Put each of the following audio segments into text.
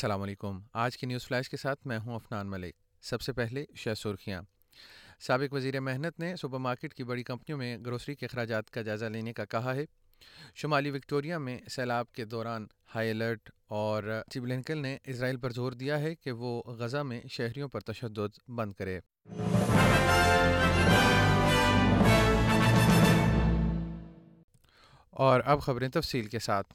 السلام علیکم۔ آج کی نیوز فلیش کے ساتھ میں ہوں افنان ملک۔ سب سے پہلے شہ سرخیاں۔ سابق وزیر محنت نے سپر مارکیٹ کی بڑی کمپنیوں میں گروسری کے اخراجات کا جائزہ لینے کا کہا ہے۔ شمالی وکٹوریا میں سیلاب کے دوران ہائی الرٹ اور بلنکل نے اسرائیل پر زور دیا ہے کہ وہ غزہ میں شہریوں پر تشدد بند کرے۔ اور اب خبریں تفصیل کے ساتھ۔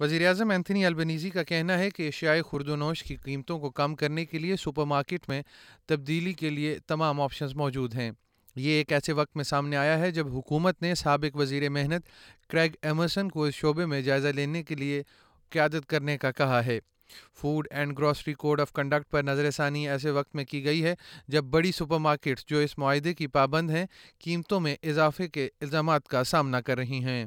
وزیر اعظم اینتھنی البنیزی کا کہنا ہے کہ ایشیائی خوردونوش کی قیمتوں کو کم کرنے کے لیے سپر مارکیٹ میں تبدیلی کے لیے تمام آپشنز موجود ہیں۔ یہ ایک ایسے وقت میں سامنے آیا ہے جب حکومت نے سابق وزیر محنت کریگ ایمرسن کو اس شعبے میں جائزہ لینے کے لیے قیادت کرنے کا کہا ہے۔ Food and grocery code of conduct پر نظر ثانی ایسے وقت میں کی گئی ہے جب بڑی سپر مارکیٹس جو اس معاہدے کی پابند ہیں قیمتوں میں اضافے کے الزامات کا سامنا کر رہی ہیں۔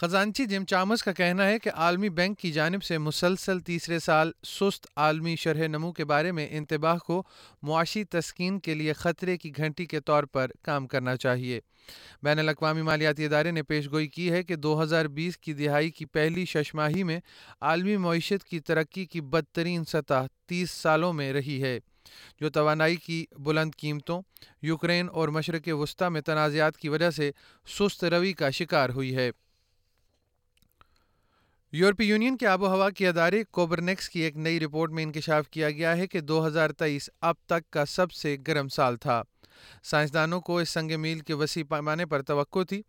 خزانچی جم چامس کا کہنا ہے کہ عالمی بینک کی جانب سے مسلسل تیسرے سال سست عالمی شرح نمو کے بارے میں انتباہ کو معاشی تسکین کے لیے خطرے کی گھنٹی کے طور پر کام کرنا چاہیے۔ بین الاقوامی مالیاتی ادارے نے پیش گوئی کی ہے کہ دو ہزار بیس کی دہائی کی پہلی ششماہی میں عالمی معیشت کی ترقی کی بدترین سطح تیس سالوں میں رہی ہے، جو توانائی کی بلند قیمتوں، یوکرین اور مشرق وسطی میں تنازعات کی وجہ سے سست روی کا شکار ہوئی ہے۔ یورپی یونین کے آب و ہوا کے ادارے کوبرنیکس کی ایک نئی رپورٹ میں انکشاف کیا گیا ہے کہ دو ہزار تیئیس اب تک کا سب سے گرم سال تھا۔ سائنسدانوں کو اس سنگ میل کے وسیع پیمانے پر توقع تھی۔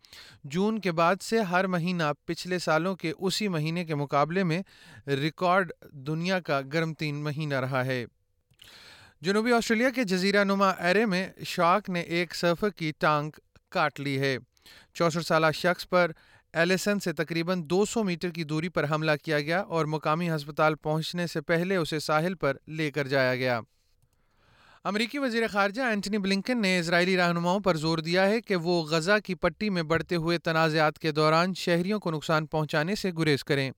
جون کے بعد سے ہر مہینہ پچھلے سالوں کے اسی مہینے کے مقابلے میں ریکارڈ دنیا کا گرم تین مہینہ رہا ہے۔ جنوبی آسٹریلیا کے جزیرہ نما ایرے میں شاک نے ایک سرفر کی ٹانگ کاٹ لی ہے۔ چونسٹھ سالہ شخص پر ایلیسن سے تقریباً دو سو میٹر کی دوری پر حملہ کیا گیا اور مقامی ہسپتال پہنچنے سے پہلے اسے ساحل پر لے کر جایا گیا۔ امریکی وزیر خارجہ اینٹنی بلنکن نے اسرائیلی رہنماؤں پر زور دیا ہے کہ وہ غزہ کی پٹی میں بڑھتے ہوئے تنازعات کے دوران شہریوں کو نقصان پہنچانے سے گریز کریں۔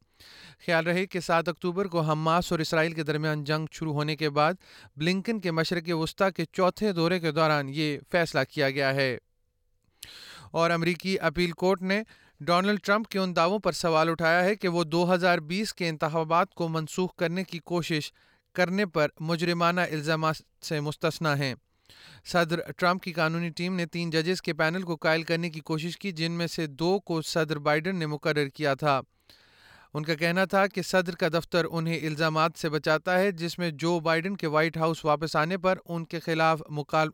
خیال رہے کہ سات اکتوبر کو حماس اور اسرائیل کے درمیان جنگ شروع ہونے کے بعد بلنکن کے مشرق وسطی کے چوتھے دورے کے دوران یہ فیصلہ کیا گیا ہے۔ اور امریکی اپیل کورٹ نے ڈونلڈ ٹرمپ کے ان دعووں پر سوال اٹھایا ہے کہ وہ دو ہزار بیس کے انتخابات کو منسوخ کرنے کی کوشش کرنے پر مجرمانہ الزامات سے مستثنا ہیں۔ صدر ٹرمپ کی قانونی ٹیم نے تین ججز کے پینل کو قائل کرنے کی کوشش کی، جن میں سے دو کو صدر بائیڈن نے مقرر کیا تھا۔ ان کا کہنا تھا کہ صدر کا دفتر انہیں الزامات سے بچاتا ہے، جس میں جو بائیڈن کے وائٹ ہاؤس واپس آنے پر ان کے خلاف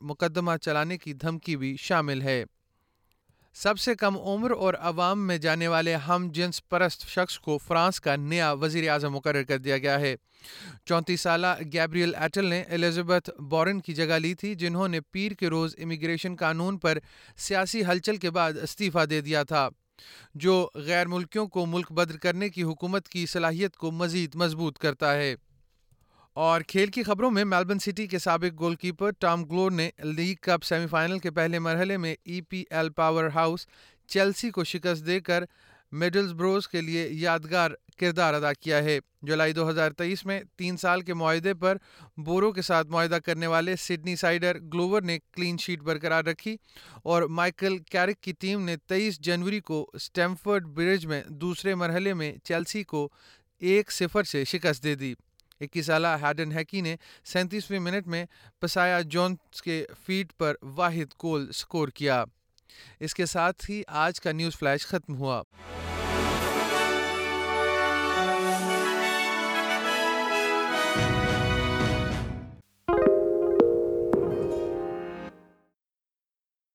مقدمہ چلانے کی دھمکی بھی شامل ہے۔ سب سے کم عمر اور عوام میں جانے والے ہم جنس پرست شخص کو فرانس کا نیا وزیر اعظم مقرر کر دیا گیا ہے۔ چونتیس سالہ گیبریل ایٹل نے الزبتھ بورن کی جگہ لی تھی، جنہوں نے پیر کے روز امیگریشن قانون پر سیاسی ہلچل کے بعد استعفی دے دیا تھا، جو غیر ملکیوں کو ملک بدر کرنے کی حکومت کی صلاحیت کو مزید مضبوط کرتا ہے۔ اور کھیل کی خبروں میں میلبرن سٹی کے سابق گول کیپر ٹام گلور نے لیگ کپ سیمی فائنل کے پہلے مرحلے میں E P L powerhouse Chelsea کو شکست دے کر میڈلز بروز کے لیے یادگار کردار ادا کیا ہے۔ جولائی دو ہزار تیئیس میں تین سال کے معاہدے پر بورو کے ساتھ معاہدہ کرنے والے سڈنی سائڈر گلوور نے کلین شیٹ برقرار رکھی اور مائیکل کیرک کی ٹیم نے تیئیس جنوری کو اسٹیمفرڈ برج میں دوسرے مرحلے میں چیلسی کو ایک صفر سے شکست دے دی۔ اکیس سالہ ہیڈن ہیکی نے سینتیسویں منٹ میں پسایا جونس کے فیٹ پر واحد گول سکور کیا۔ اس کے ساتھ ہی آج کا نیوز فلیش ختم ہوا۔